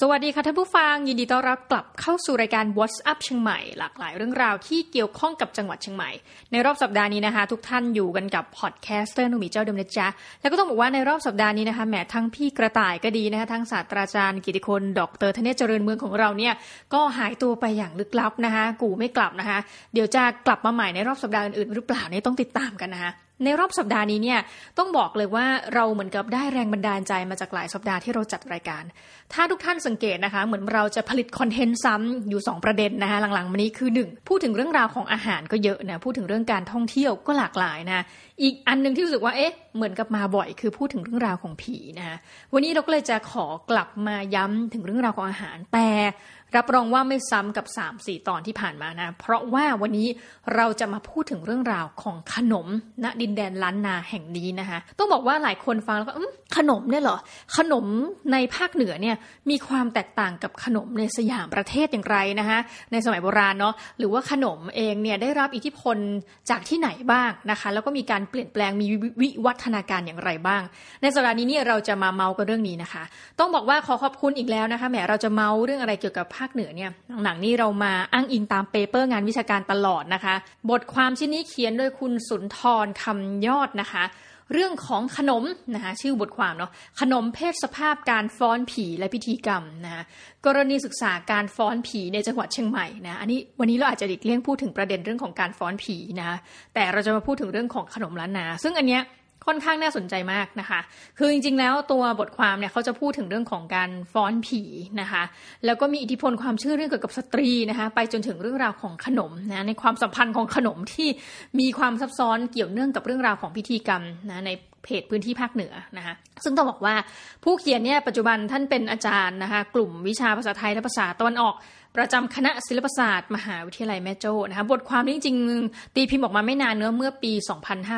สวัสดีค่ะท่านผู้ฟัง ยินดีต้อนรับกลับเข้าสู่รายการ What's Up เชียงใหม่ หลากหลายเรื่องราวที่เกี่ยวข้องกับจังหวัดเชียงใหม่ ในรอบสัปดาห์นี้นะคะ ทุกท่านอยู่กันกับ podcaster นุมีเจ้าเดิมนะจ๊ะ แล้วก็ต้องบอกว่าในรอบสัปดาห์นี้นะคะแหมทั้งพี่กระต่ายก็ดีนะคะทั้งศาสตราจารย์กิตติคุณดร.ธเนศเจริญเมืองของเราเนี่ยก็หายตัวไปอย่างลึกลับนะคะ กูไม่กลับนะคะ เดี๋ยวจะกลับมาใหม่ในรอบสัปดาห์อื่นๆหรือเปล่าเนี่ยต้องติดตามกันนะคะ ในรอบสัปดาห์นี้เนี่ยต้องบอกเลยว่าเราเหมือนกับได้แรงบันดาลใจมาจากหลายสัปดาห์ที่เราจัดรายการ ถ้าทุกท่านสังเกตนะคะ เหมือนเราจะผลิตคอนเทนต์ซ้ำอยู่ 2 ประเด็นนะคะหลังๆมานี้คือ 1 พูดถึงเรื่องราวของอาหารก็เยอะนะพูดถึงเรื่องการท่องเที่ยวก็หลากหลายนะ อีกอันหนึ่งที่รู้สึกว่าเอ๊ะเหมือนกับมาบ่อยคือพูดถึงเรื่องราวของผีนะคะวันนี้เราก็เลยจะขอกลับมาย้ำถึงเรื่องราวของอาหาร แต่รับรองว่าไม่ซ้ำกับ 3-4 ตอนที่ผ่านมานะ เพราะว่าวันนี้เราจะมาพูดถึงเรื่องราวของขนมณดินแดนล้านนาแห่งนี้นะคะต้องบอกว่าหลายคนฟังแล้วก็ขนมเนี่ยเหรอขนมในภาคเหนือเนี่ยมีความแตกต่างกับขนมในสยามประเทศอย่างไรนะคะในสมัยโบราณเนาะหรือว่าขนมเองเนี่ยได้รับอิทธิพลจากที่ไหนบ้างนะคะ แล้วก็มีการเปลี่ยนแปลงมีวิวัฒนาการอย่างไรบ้าง ในสัปดาห์นี้เนี่ยเราจะมาเมาท์กันเรื่องนี้นะคะ ต้องบอกว่าขอขอบคุณอีกแล้วนะคะแหมเราจะเมาท์เรื่องอะไรเกี่ยวกับภาคเหนือเนี่ยหนักๆนี่เรามาอ้างอิงตาม paper งานวิชาการตลอดนะคะ บทความชิ้นนี้เขียนโดยคุณสุนทรคำยอดนะคะ เรื่องของขนมนะคะชื่อบทความเนาะขนมเพศสภาพการฟ้อนผีและพิธีกรรมนะคะกรณีศึกษาการฟ้อนผีในจังหวัดเชียงใหม่นะอันนี้วันนี้เราอาจจะดิกเลี่ยงพูดถึงประเด็นเรื่องของการฟ้อนผีนะแต่เราจะมาพูดถึงเรื่องของขนมล้านนา ซึ่งอันเนี้ย ค่อนข้างน่าสนใจมากนะคะ คือจริงๆ แล้วตัวบทความเนี่ยเขาจะพูดถึงเรื่องของการฟ้อนผีนะคะ แล้วก็มีอิทธิพลความเชื่อเรื่องเกี่ยวกับสตรีนะคะ ไปจนถึงเรื่องราวของขนมนะ ในความสัมพันธ์ของขนมที่มีความซับซ้อนเกี่ยวเนื่องกับเรื่องราวของพิธีกรรมนะในเขตพื้นที่ภาคเหนือนะคะ ซึ่งต้องบอกว่าผู้เขียนเนี่ยปัจจุบันท่านเป็นอาจารย์นะคะ กลุ่มวิชาภาษาไทยและภาษาตะวันออก ประจำคณะศิลปศาสตร์ มหาวิทยาลัยแม่โจ้นะคะบทความนี้จริงๆ ตีพิมพ์ออกมาไม่นานเนาะเมื่อปี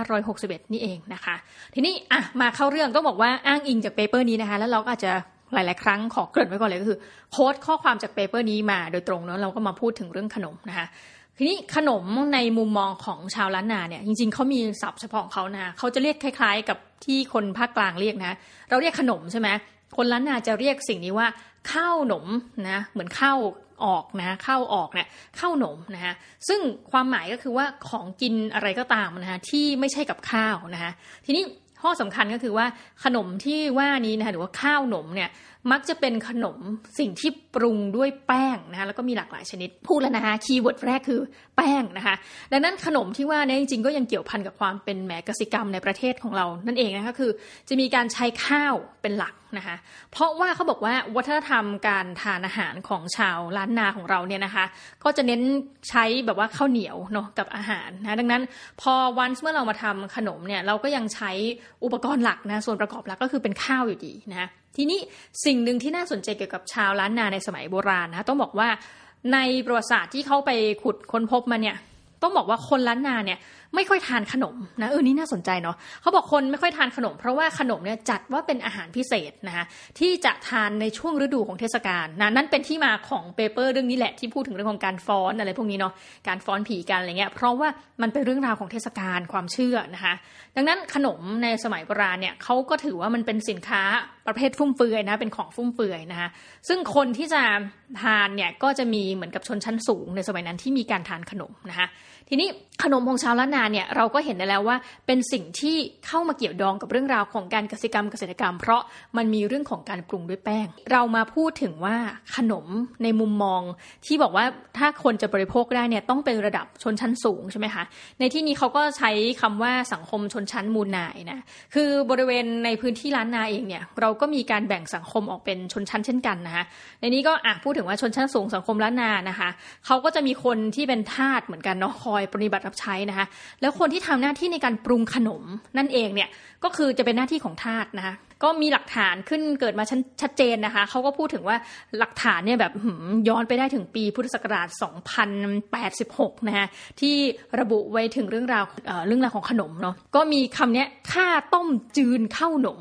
2561 นี่เองนะคะ ทีนี้อะมาเข้าเรื่องต้องบอกว่าอ้างอิงจาก paper นี้นะคะ แล้วเราก็อาจจะหลาย ๆ ครั้งขอเกริ่นไว้ก่อนเลยก็คือ quote ข้อความจาก paper นี้มาโดยตรงเนาะเราก็มาพูดถึงเรื่องขนมนะคะทีนี้ขนมในมุมมองของชาวล้านนาเนี่ยจริงๆเขามีศัพท์เฉพาะของเขานะเขาจะเรียกคล้าย ๆ กับที่คนภาคกลางเรียกนะ เราเรียกขนมใช่ไหมคนล้านนาจะเรียกสิ่งนี้ว่าข้าวหนมนะเหมือนข้าว ออกนะเข้าออกเนี่ยเข้าหนมนะคะซึ่งความหมายก็คือว่าของกินอะไรก็ตามนะคะที่ไม่ใช่กับข้าวนะคะทีนี้ ข้อสำคัญก็คือว่าขนมที่ว่านี้นะคะหรือว่าข้าวหนมเนี่ยมักจะเป็นขนมสิ่งที่ปรุงด้วยแป้งนะคะแล้วก็มีหลากหลายชนิดพูดแล้วนะคะ keyword แรกคือแป้งนะคะ ดังนั้นขนมที่ว่านี่ยจริงๆก็ยังเกี่ยวพันกับความเป็นแหล่งกสิกรรมในประเทศของเรานั่นเองนะคะคือ จะมีการใช้ข้าวเป็นหลักนะคะ เพราะว่าเขาบอกว่าวัฒนธรรมการทานอาหารของชาวล้านนาของเราเนี่ยนะคะ ก็จะเน้นใช้แบบว่าข้าวเหนียวเนาะกับอาหารนะดังนั้น พอวันเมื่อเรามาทำขนมเนี่ยเราก็ยังใช้อุปกรณ์หลักนะส่วนประกอบหลักก็คือเป็นข้าวอยู่ดีนะทีนี้สิ่งหนึ่งที่น่าสนใจเกี่ยวกับชาวล้านนาในสมัยโบราณนะต้องบอกว่าในประวัติศาสตร์ที่เขาไปขุดค้นพบมาเนี่ย ต้องบอกว่าคนล้านนาเนี่ยไม่ค่อยทานขนมนะเออนี่น่าสนใจเนาะเขาบอกคนไม่ค่อยทานขนม เพราะว่าขนมเนี่ยจัดว่าเป็นอาหารพิเศษนะคะที่จะทานในช่วงฤดูของเทศกาลนะนั่นเป็นที่มาของเปเปอร์เรื่องนี้แหละที่พูดถึงเรื่องของการฟ้อนอะไรพวกนี้เนาะการฟ้อนผีกันอะไรเงี้ยเพราะว่ามันเป็นเรื่องราวของเทศกาลความเชื่อนะคะดังนั้นขนมในสมัยโบราณเนี่ยเขาก็ถือว่ามันเป็นสินค้าประเภทฟุ่มเฟือยนะเป็นของฟุ่มเฟือยนะคะซึ่งคนที่จะทานเนี่ยก็จะมีเหมือนกับชนชั้นสูงในสมัยนั้นที่มีการทานขนมนะคะ ทีนี้ขนมของชาวล้านนาเนี่ยเราก็เห็นได้แล้วว่าเป็นสิ่งที่เข้ามาเกี่ยวดองกับเรื่องราวของการเกษตรกรรมเกษตรกรรม เพราะมันมีเรื่องของการปรุงด้วยแป้ง เรามาพูดถึงว่าขนมในมุมมอง ที่บอกว่าถ้าคนจะบริโภคได้เนี่ยต้องเป็นระดับชนชั้นสูงใช่ไหมคะในที่นี้เขาก็ใช้คำว่าสังคมชนชั้นมูลนายนะคือบริเวณในพื้นที่ล้านนาเองเนี่ยเราก็มีการแบ่งสังคมออกเป็นชนชั้นเช่นกันนะคะในนี้ก็อะพูดถึงว่าชนชั้นสูงสังคมล้านนานะคะเขาก็จะมีคนที่เป็นทาสเหมือนกันเนาะคอยปฏิบัติรับใช้นะคะแล้วคนที่ทำหน้าที่ในการปรุงขนมนั่นเองเนี่ยก็คือจะเป็นหน้าที่ของทาสนะคะ ก็มีหลักฐานขึ้นเกิดมาชัดเจนนะคะเขาก็พูดถึงว่าหลักฐานเนี่ยแบบย้อนไปได้ถึงปีพุทธศักราช 2086 นะคะที่ระบุไว้ถึงเรื่องราวเรื่องราวของขนมเนาะก็มีคำนี้ข้าวต้มจืนข้าวหนม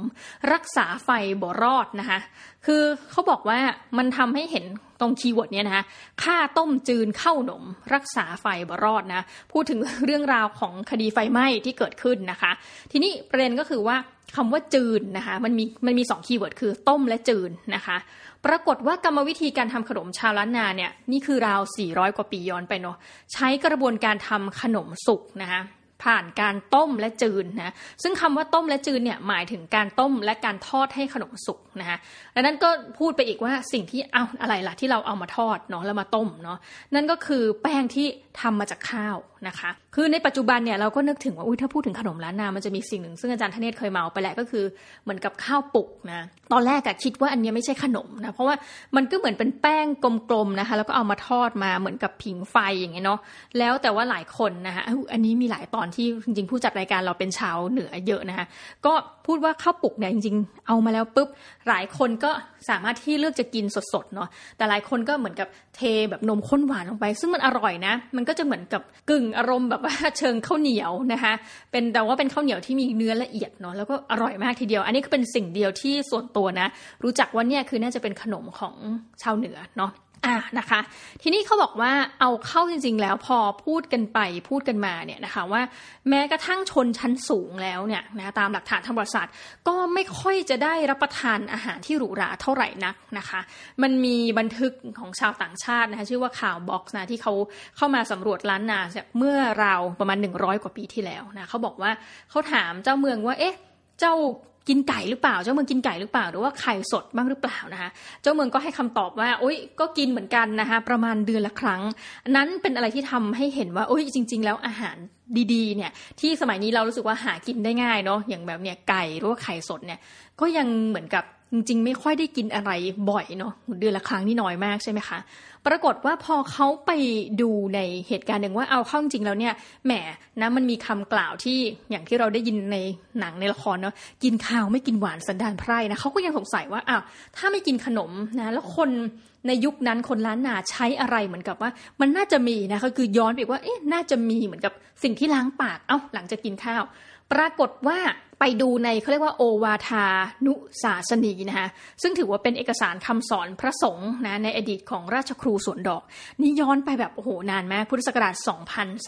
รักษาไฟบ่รอดนะคะคือเขาบอกว่ามันทำให้เห็นตรง keyword เนี้ยนะคะข้าวต้มจืนข้าวหนม รักษาไฟบ่รอดนะ พูดถึงเรื่องราวของคดีไฟไหม้ที่เกิดขึ้นนะคะ ทีนี้ประเด็นก็คือว่า คำว่าจืนนะคะมันมีมันมีสอง keyword คือต้มและจืนนะคะ ปรากฏว่ากรรมวิธีการทำขนมชาวล้านนาเนี่ยนี่คือราว 400 กว่าปีย้อนไปเนาะใช้กระบวนการทำขนมสุกนะคะผ่านการต้มและจืนนะซึ่งคำว่าต้มและจืนเนี่ยหมายถึงการต้มและการทอดให้ขนมสุกนะคะดังนั้นก็พูดไปอีกว่าสิ่งที่เอาอะไรล่ะที่เราเอามาทอดเนาะแล้วมาต้มเนาะนั่นก็คือแป้งที่ทำมาจากข้าวนะคะ คือในปัจจุบันเนี่ยเราก็นึกถึงว่าอุ้ยถ้าพูดถึงขนมล้านนา มันจะมีสิ่งหนึ่งซึ่งอาจารย์ธเนศเคยเมาไปแหละก็คือเหมือนกับข้าวปุกนะ ตอนแรกอะคิดว่าอันนี้ไม่ใช่ขนมนะ เพราะว่ามันก็เหมือนเป็นแป้งกลมๆนะคะ แล้วก็เอามาทอดมาเหมือนกับผิงไฟอย่างเงี้ยเนาะ แล้วแต่ว่าหลายคนนะคะอันนี้มีหลายตอนที่จริงๆผู้จัดรายการเราเป็นชาวเหนือเยอะนะคะ ก็พูดว่าข้าวปุกเนี่ยจริง ๆ เอามาแล้วปุ๊บหลายคนก็สามารถที่เลือกจะกินสดๆเนาะ แต่หลายคนก็เหมือนกับเทแบบนมข้นหวานลงไป ซึ่งมันอร่อยนะ มันก็จะเหมือนกับกึ่งอารมณ์แบบว่าเชิงข้าวเหนียวนะคะเป็นแต่ว่าเป็นข้าวเหนียวที่มีเนื้อละเอียดเนาะแล้วก็อร่อยมากทีเดียว อันนี้ก็เป็นสิ่งเดียวที่ส่วนตัวนะ รู้จักว่าเนี่ยคือน่าจะเป็นขนมของชาวเหนือเนาะ อะนะคะ ทีนี้เขาบอกว่าเอาเข้าจริง ๆ แล้วพอพูดกันไปพูดกันมาเนี่ยนะคะว่าแม้กระทั่งชนชั้นสูงแล้วเนี่ยนะตามหลักฐานทางประวัติศาสตร์ก็ไม่ค่อยจะได้รับประทานอาหารที่หรูหราเท่าไหร่นักนะคะ มันมีบันทึกของชาวต่างชาตินะคะชื่อว่าคาร์ล บ็อกนะที่เขาเข้ามาสำรวจล้านนาเมื่อราวประมาณ 100 กว่าปีที่แล้วนะเขาบอกว่าเขาถามเจ้าเมืองว่าเอ๊ะเจ้า กินไก่หรือเปล่า เจ้าเมืองกินไก่หรือเปล่า หรือว่าไข่สดบ้างหรือเปล่านะคะ เจ้าเมืองก็ให้คำตอบว่าโอ๊ยก็กินเหมือนกันนะคะประมาณเดือนละครั้ง นั้นเป็นอะไรที่ทำให้เห็นว่าโอ๊ยจริง ๆ แล้วอาหารดีๆเนี่ยที่สมัยนี้เรารู้สึกว่าหากินได้ง่ายเนาะอย่างแบบเนี่ยไก่หรือว่าไข่สดเนี่ยก็ยังเหมือนกับ จริงๆ ไม่ค่อยได้กินอะไรบ่อยเนาะเดือนละครั้งนี่น้อยมากใช่ไหมคะ ปรากฏว่าพอเขาไปดูในเหตุการณ์หนึ่งว่าเอาเข้าจริงแล้วเนี่ยแหมนะมันมีคำกล่าวที่อย่างที่เราได้ยินในหนังในละครเนาะกินข้าวไม่กินหวานสันดานไพร่นะเขาก็ยังสงสัยว่าอ้าวถ้าไม่กินขนมนะแล้วคนในยุคนั้นคนล้านนาใช้อะไรเหมือนกับว่า มันน่าจะมีนะก็คือย้อนไปว่าเอ๊ะน่าจะมีเหมือนกับสิ่งที่ล้างปากเอ้าหลังจากกินข้าว ปรากฏว่าไปดูในเขาเรียกว่าโอวาทานุศาสนีนะคะซึ่งถือว่าเป็นเอกสารคำสอนพระสงฆ์นะในอดีตของราชครูสวนดอก นี่ย้อนไปแบบโอ้โหนานมากพุทธศักราช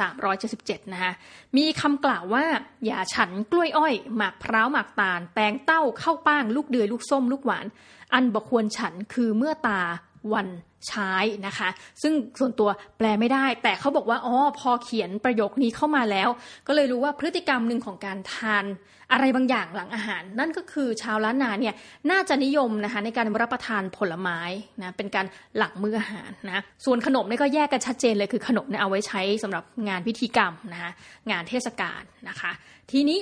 2377 นะคะมีคำกล่าวว่า อย่าฉันกล้วยอ้อย หมากพร้าวหมากตาล แตงเต้าข้าวป้าง ลูกเดือย ลูกส้ม ลูกหวาน อันบกควรฉันคือเมื่อตา วันใช้นะคะ ซึ่งส่วนตัวแปลไม่ได้ แต่เขาบอกว่าอ๋อพอเขียนประโยคนี้เข้ามาแล้ว ก็เลยรู้ว่าพฤติกรรมหนึ่งของการทานอะไรบางอย่างหลังอาหาร นั่นก็คือชาวล้านนาเนี่ยน่าจะนิยมนะคะในการรับประทานผลไม้นะเป็นการหลังมื้ออาหารนะส่วนขนมนี่ก็แยกกันชัดเจนเลยคือขนมเนี่ยเอาไว้ใช้สำหรับงานพิธีกรรมนะคะงานเทศกาลนะคะ ทีนี้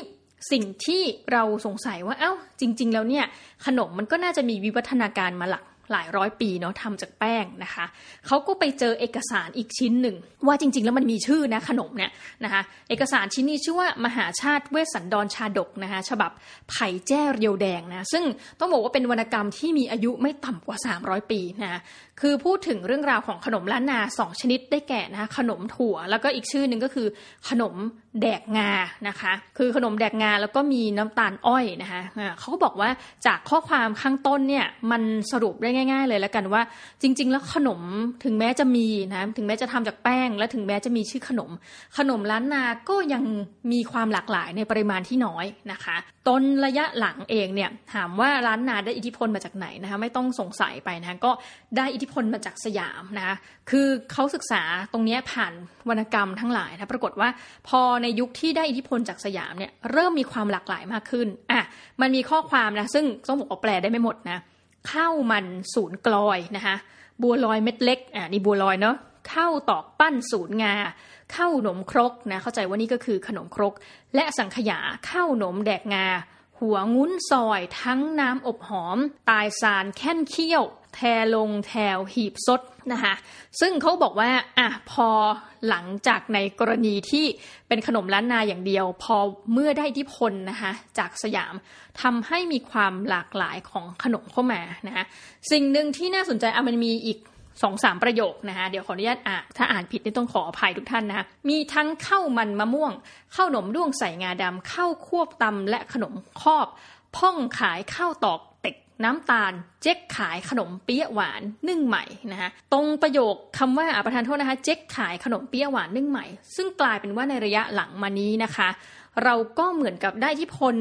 สิ่งที่เราสงสัยว่าเอา้าจริง ๆ แล้วเนี่ยขนมมันก็น่าจะมีวิวัฒนาการมาหลัก หลายร้อยปีเนาะทำจากแป้งนะคะเขาก็ไปเจอเอกสารอีกชิ้นหนึ่ง ว่าจริง ๆ แล้วมันมีชื่อนะขนมเนี่ยนะคะเอกสารชิ้นนี้ชื่อว่ามหาชาติเวสสันดรชาดกนะคะฉบับไผ่แจ้เรียวแดงนะซึ่งต้องบอกว่าเป็นวรรณกรรมที่มีอายุไม่ต่ำกว่า 300 ปีนะคือพูดถึงเรื่องราวของขนมล้านนาสองชนิดได้แก่นะคะขนมถั่ว แล้วก็อีกชื่อหนึ่งก็คือขนม แดกงานะคะ คือขนมแดกงาแล้วก็มีน้ำตาลอ้อยนะคะเขาก็บอกว่าจากข้อความข้างต้นเนี่ยมันสรุปได้ง่าย ๆ เลยแล้วกันว่า จริง ๆ แล้วขนมถึงแม้จะมีนะถึงแม้จะทำจากแป้ง และถึงแม้จะมีชื่อขนม ขนมล้านนาก็ยังมีความหลากหลายในปริมาณที่น้อยนะคะ ตนระยะหลังเองเนี่ยถามว่าร้านนาได้อิทธิพลมาจากไหนนะคะไม่ต้องสงสัยไปนะก็ได้อิทธิพลมาจากสยามนะคะคือเขาศึกษาตรงนี้ผ่านวรรณกรรมทั้งหลายนะปรากฏว่าพอในยุคที่ได้อิทธิพลจากสยามเนี่ยเริ่มมีความหลากหลายมากขึ้นอะมันมีข้อความนะซึ่งต้องบอกว่าแปลได้ไม่หมดนะข้าวมันศูนย์กลอยนะคะบัวลอยเม็ดเล็กอะนี่บัวลอยเนาะ ข้าวตอกปั้นศูนย์งาข้าวหนมครกนะเข้าใจว่านี่ก็คือขนมครก และสังขยาข้าวหนมแดกงา หัวงุ้นซอยทั้งน้ำอบหอม ตายสารแค่นเคี้ยว แทลงแถวหีบซดนะคะซึ่งเขาบอกว่าอะพอหลังจากในกรณีที่เป็นขนมล้านนาอย่างเดียว พอเมื่อได้อิทธิพลนะคะจากสยามทำให้มีความหลากหลายของขนมเข้ามานะคะสิ่งหนึ่งที่น่าสนใจอะมันมีอีก สองสามประโยคนะคะเดี๋ยวขออนุญาตอ่านถ้าอ่านผิดนี่ต้องขออภัยทุกท่านนะคะมีทั้งข้าวมันมะม่วงข้าวหนมด้วงใส่งาดำข้าวควบตำและขนมครอบ พ่องขายข้าวตอกเต็กน้ำตาล เจ๊กขายขนมเปี๊ยะหวานนึ่งใหม่นะคะตรงประโยคคำว่าประทานโทษนะคะ เจ๊กขายขนมเปี๊ยะหวานนึ่งใหม่ ซึ่งกลายเป็นว่าในระยะหลังมานี้นะคะ เราก็เหมือนกับได้ที่พล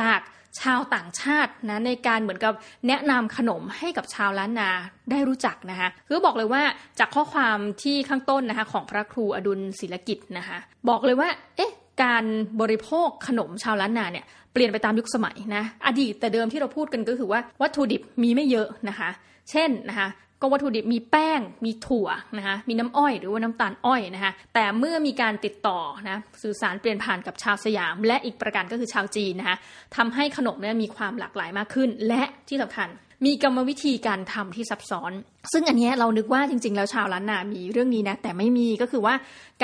จาก ชาวต่างชาตินะในการเหมือนกับแนะนำขนมให้กับชาวล้านนาได้รู้จักนะคะคือบอกเลยว่าจากข้อความที่ข้างต้นนะคะของพระครูอดุลศิลกิจนะคะบอกเลยว่า เอ๊ะการบริโภคขนมชาวล้านนาเนี่ยเปลี่ยนไปตามยุคสมัยนะอดีตแต่เดิมที่เราพูดกันก็คือว่าวัตถุดิบมีไม่เยอะนะคะ เช่นนะคะ ก็วัตถุดิบมีแป้งมีถั่วนะคะมีน้ำอ้อยหรือว่าน้ำตาลอ้อยนะคะแต่เมื่อมีการติดต่อนะสื่อสารเปลี่ยนผ่านกับชาวสยาม และอีกประการก็คือชาวจีนนะคะทำให้ขนมเนี่ยมีความหลากหลายมากขึ้น และที่สำคัญมีกรรมวิธีการทำที่ซับซ้อน ซึ่งอันนี้เรานึกว่าจริง ๆ แล้วชาวล้านนา มีเรื่องนี้นะ แต่ไม่มีก็คือว่า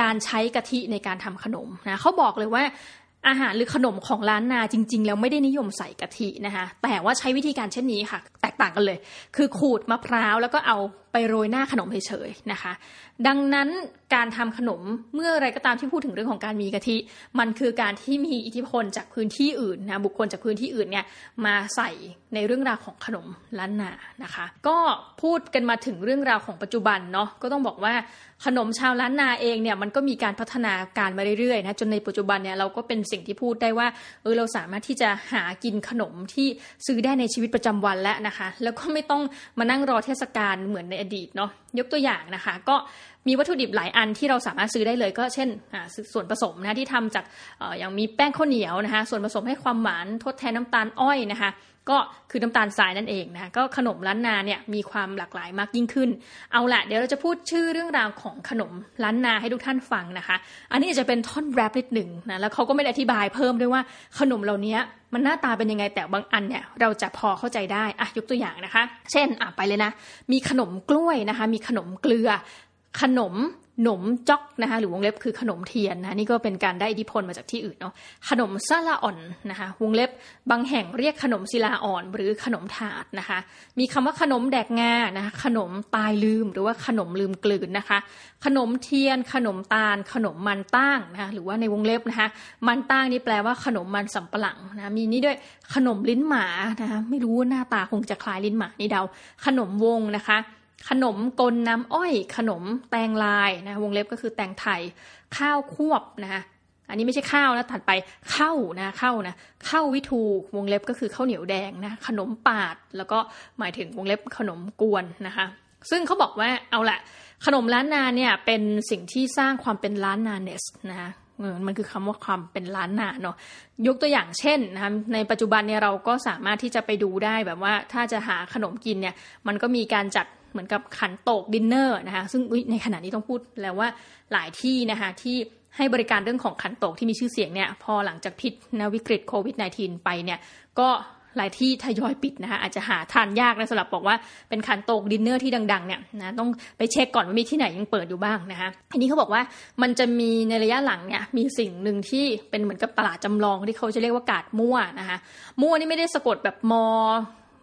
การใช้กะทิในการทำขนมนะเขาบอกเลยว่า อาหารหรือขนมของร้านนาจริง ๆ แล้วไม่ได้นิยมใส่กะทินะคะแต่ว่าใช้วิธีการเช่นนี้ค่ะ แตกต่างกันเลย คือขูดมะพร้าวแล้วก็เอา ไปโรยหน้าขนมเฉยๆนะคะ ดังนั้นการทำขนมเมื่อไรก็ตามที่พูดถึงเรื่องของการมีกะทิ มันคือการที่มีอิทธิพลจากพื้นที่อื่นนะบุคคลจากพื้นที่อื่นเนี่ยมาใส่ในเรื่องราวของขนมล้านนานะคะ ก็พูดกันมาถึงเรื่องราวของปัจจุบันเนาะก็ต้องบอกว่าขนมชาวล้านนาเองเนี่ยมันก็มีการพัฒนาการมาเรื่อยๆนะจนในปัจจุบันเนี่ยเราก็เป็นสิ่งที่พูดได้ว่าเออเราสามารถที่จะหากินขนมที่ซื้อได้ในชีวิตประจำวันแล้วนะคะ แล้วก็ไม่ต้องมานั่งรอเทศกาลเหมือนในอดีตเนาะยกตัวอย่างนะคะ ก็มีวัตถุดิบหลายอันที่เราสามารถซื้อได้เลย ก็เช่นส่วนผสมนะที่ทำจากอย่างมีแป้งข้าวเหนียวนะคะ ส่วนผสมให้ความหวานทดแทนน้ำตาลอ้อยนะคะ ก็คือน้ำตาลทรายนั่นเองนะก็ขนมล้านนาเนี่ยมีความหลากหลายมากยิ่งขึ้น เอาละเดี๋ยวเราจะพูดชื่อเรื่องราวของขนมล้านนาให้ทุกท่านฟังนะคะ อันนี้จะเป็นท่อนแรปนิดหนึ่งนะแล้วเขาก็ไม่ได้อธิบายเพิ่มด้วยว่าขนมเหล่านี้มันหน้าตาเป็นยังไงแต่บางอันเนี่ยเราจะพอเข้าใจได้อะยกตัวอย่างนะคะ เช่นอะไปเลยนะ มีขนมกล้วยนะคะ มีขนมเกลือ ขนมหนมจ๊อกนะคะหรือวงเล็บคือขนมเทียนนะนี่ก็เป็นการได้อิทธิพลมาจากที่อื่นเนาะขนมซาลาอ่อนนะคะวงเล็บบางแห่งเรียกขนมศิลาอ่อนหรือขนมถาดนะคะ มีคำว่าขนมแดกงานะคะขนมตายลืมหรือว่าขนมลืมกลืนนะคะ ขนมเทียน ขนมตาล ขนมมันตั้งนะคะหรือว่าในวงเล็บนะคะมันตั้งนี่แปลว่าขนมมันสำปะหลังนะมีนี่ด้วยขนมลิ้นหมานะคะไม่รู้หน้าตาคงจะคล้ายลิ้นหมานี่เดาขนมวงนะคะ ขนมกลน้ำอ้อย ขนมแตงลายนะวงเล็บก็คือแตงไทย ข้าวควบนะคะอันนี้ไม่ใช่ข้าวนะถัดไปข้าวนะข้าวนะข้าววิทูวงเล็บก็คือข้าวเหนียวแดงนะขนมปาด แล้วก็หมายถึงวงเล็บขนมกวนนะคะ ซึ่งเขาบอกว่าเอาละขนมล้านนาเนี่ยเป็นสิ่งที่สร้างความเป็นล้านนาเนสนะคะมันคือคำว่าความเป็นล้านนาเนาะยกตัวอย่างเช่นนะคะในปัจจุบันเนี่ยเราก็สามารถที่จะไปดูได้แบบว่าถ้าจะหาขนมกินเนี่ยมันก็มีการจัด เหมือนกับขันโตกดินเนอร์นะคะซึ่งในขณะนี้ต้องพูดแล้วว่าหลายที่นะคะที่ให้บริการเรื่องของขันโตกที่มีชื่อเสียงเนี่ยพอหลังจากพิษนวิกฤตโควิด -19 ไปเนี่ยก็หลายที่ทยอยปิดนะคะอาจจะหาทานยากนะสำหรับบอกว่าเป็นขันโตกดินเนอร์ที่ดังๆเนี่ยนะต้องไปเช็คก่อนว่ามีที่ไหนยังเปิดอยู่บ้างนะคะอันนี้เขาบอกว่ามันจะมีในระยะหลังเนี่ยมีสิ่งหนึ่งที่เป็นเหมือนกับตลาดจำลองที่เขาจะเรียกว่ากาดมั่วนะคะมั่วนี่ไม่ได้สะกดแบบมอ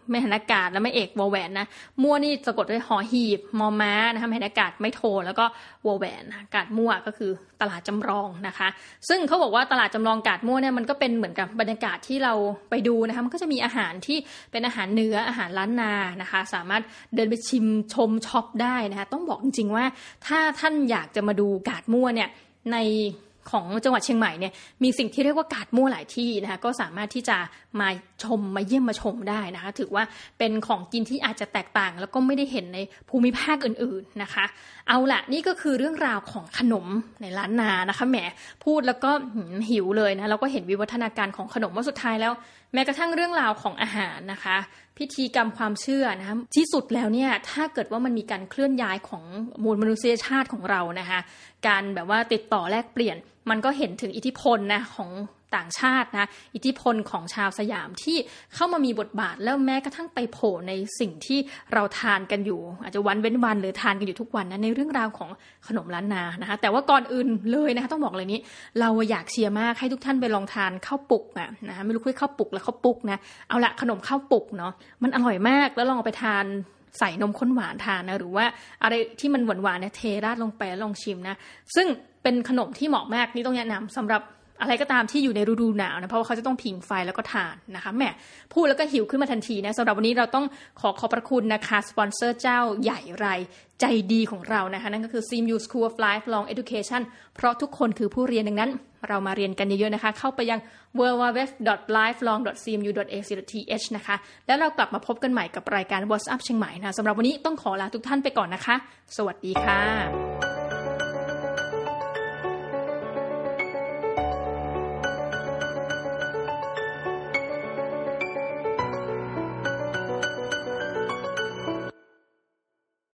ไม่หันอากาศแล้วไม่เอกวอแหวนนะมั่วนี่สะกดด้วยหอหีบมอม้านะคะไม่หันอากาศไม่โทแล้วก็วอแหวนกาดมั่วก็คือตลาดจำลองนะคะ ซึ่งเขาบอกว่าตลาดจำลองกาดมั่วเนี่ยมันก็เป็นเหมือนกับบรรยากาศที่เราไปดูนะคะมันก็จะมีอาหารที่เป็นอาหารเนื้ออาหารล้านนานะคะ สามารถเดินไปชิมชมช็อปได้นะคะต้องบอกจริงๆว่าถ้าท่านอยากจะมาดูกาดมั่วเนี่ยในของจังหวัดเชียงใหม่เนี่ยมีสิ่งที่เรียกว่ากาดมั่วหลายที่นะคะก็สามารถที่จะมาชมมาเยี่ยมมาชมได้นะคะ ถือว่าเป็นของกินที่อาจจะแตกต่าง แล้วก็ไม่ได้เห็นในภูมิภาคอื่นๆนะคะ เอาละนี่ก็คือเรื่องราวของขนมในร้านนานะคะแหมพูดแล้วก็หิวเลยนะแล้วก็เห็นวิวัฒนาการของขนมว่าสุดท้ายแล้ว แม้กระทั่งเรื่องราวของอาหารนะคะ พิธีกรรมความเชื่อนะคะที่สุดแล้วเนี่ยถ้าเกิดว่ามันมีการเคลื่อนย้ายของมูลมนุษยชาติของเรานะคะ การแบบว่าติดต่อแลกเปลี่ยนมันก็เห็นถึงอิทธิพลนะของ ต่างชาตินะอิทธิพลของชาวสยามที่เข้ามามีบทบาทแล้วแม้กระทั่งไปโผล่ในสิ่งที่เราทานกันอยู่ อาจจะวันเว้นวันหรือทานกันอยู่ทุกวันนะในเรื่องราวของขนมล้านนานะคะแต่ว่าก่อนอื่นเลยนะคะต้องบอกเลยนี้ เราอยากเชียร์มากให้ทุกท่านไปลองทานข้าวปุกนะนะไม่รู้คุยข้าวปุกแล้วข้าวปุกนะเอาละขนมข้าวปุกเนาะมันอร่อยมากแล้วลองไปทานใส่นมข้นหวานทานนะหรือว่าอะไรที่มันหวานๆเนี่ยเทราดลงไปลองชิมนะซึ่งเป็นขนมที่เหมาะมากนี่ต้องแนะนำสำหรับ อะไรก็ตามที่อยู่ในฤดูหนาวนะเพราะว่าเขาจะต้องผิงไฟแล้วก็ทานนะคะแหมพูดแล้วก็หิวขึ้นมาทันทีนะสำหรับวันนี้เราต้องขอขอบพระคุณนะคะสปอนเซอร์เจ้าใหญ่ไรใจดีของเรานะคะนั่นก็คือ CMU School of Lifelong Education เพราะทุกคนคือผู้เรียนดังนั้น เรามาเรียนกันเยอะๆนะคะ เข้าไปยัง www.lifelong.cmu.ac.th นะคะแล้วเรากลับมาพบกันใหม่กับรายการ What's Up เชียงใหม่นะสำหรับวันนี้ต้องขอลาทุกท่านไปก่อนนะคะ สวัสดีค่ะ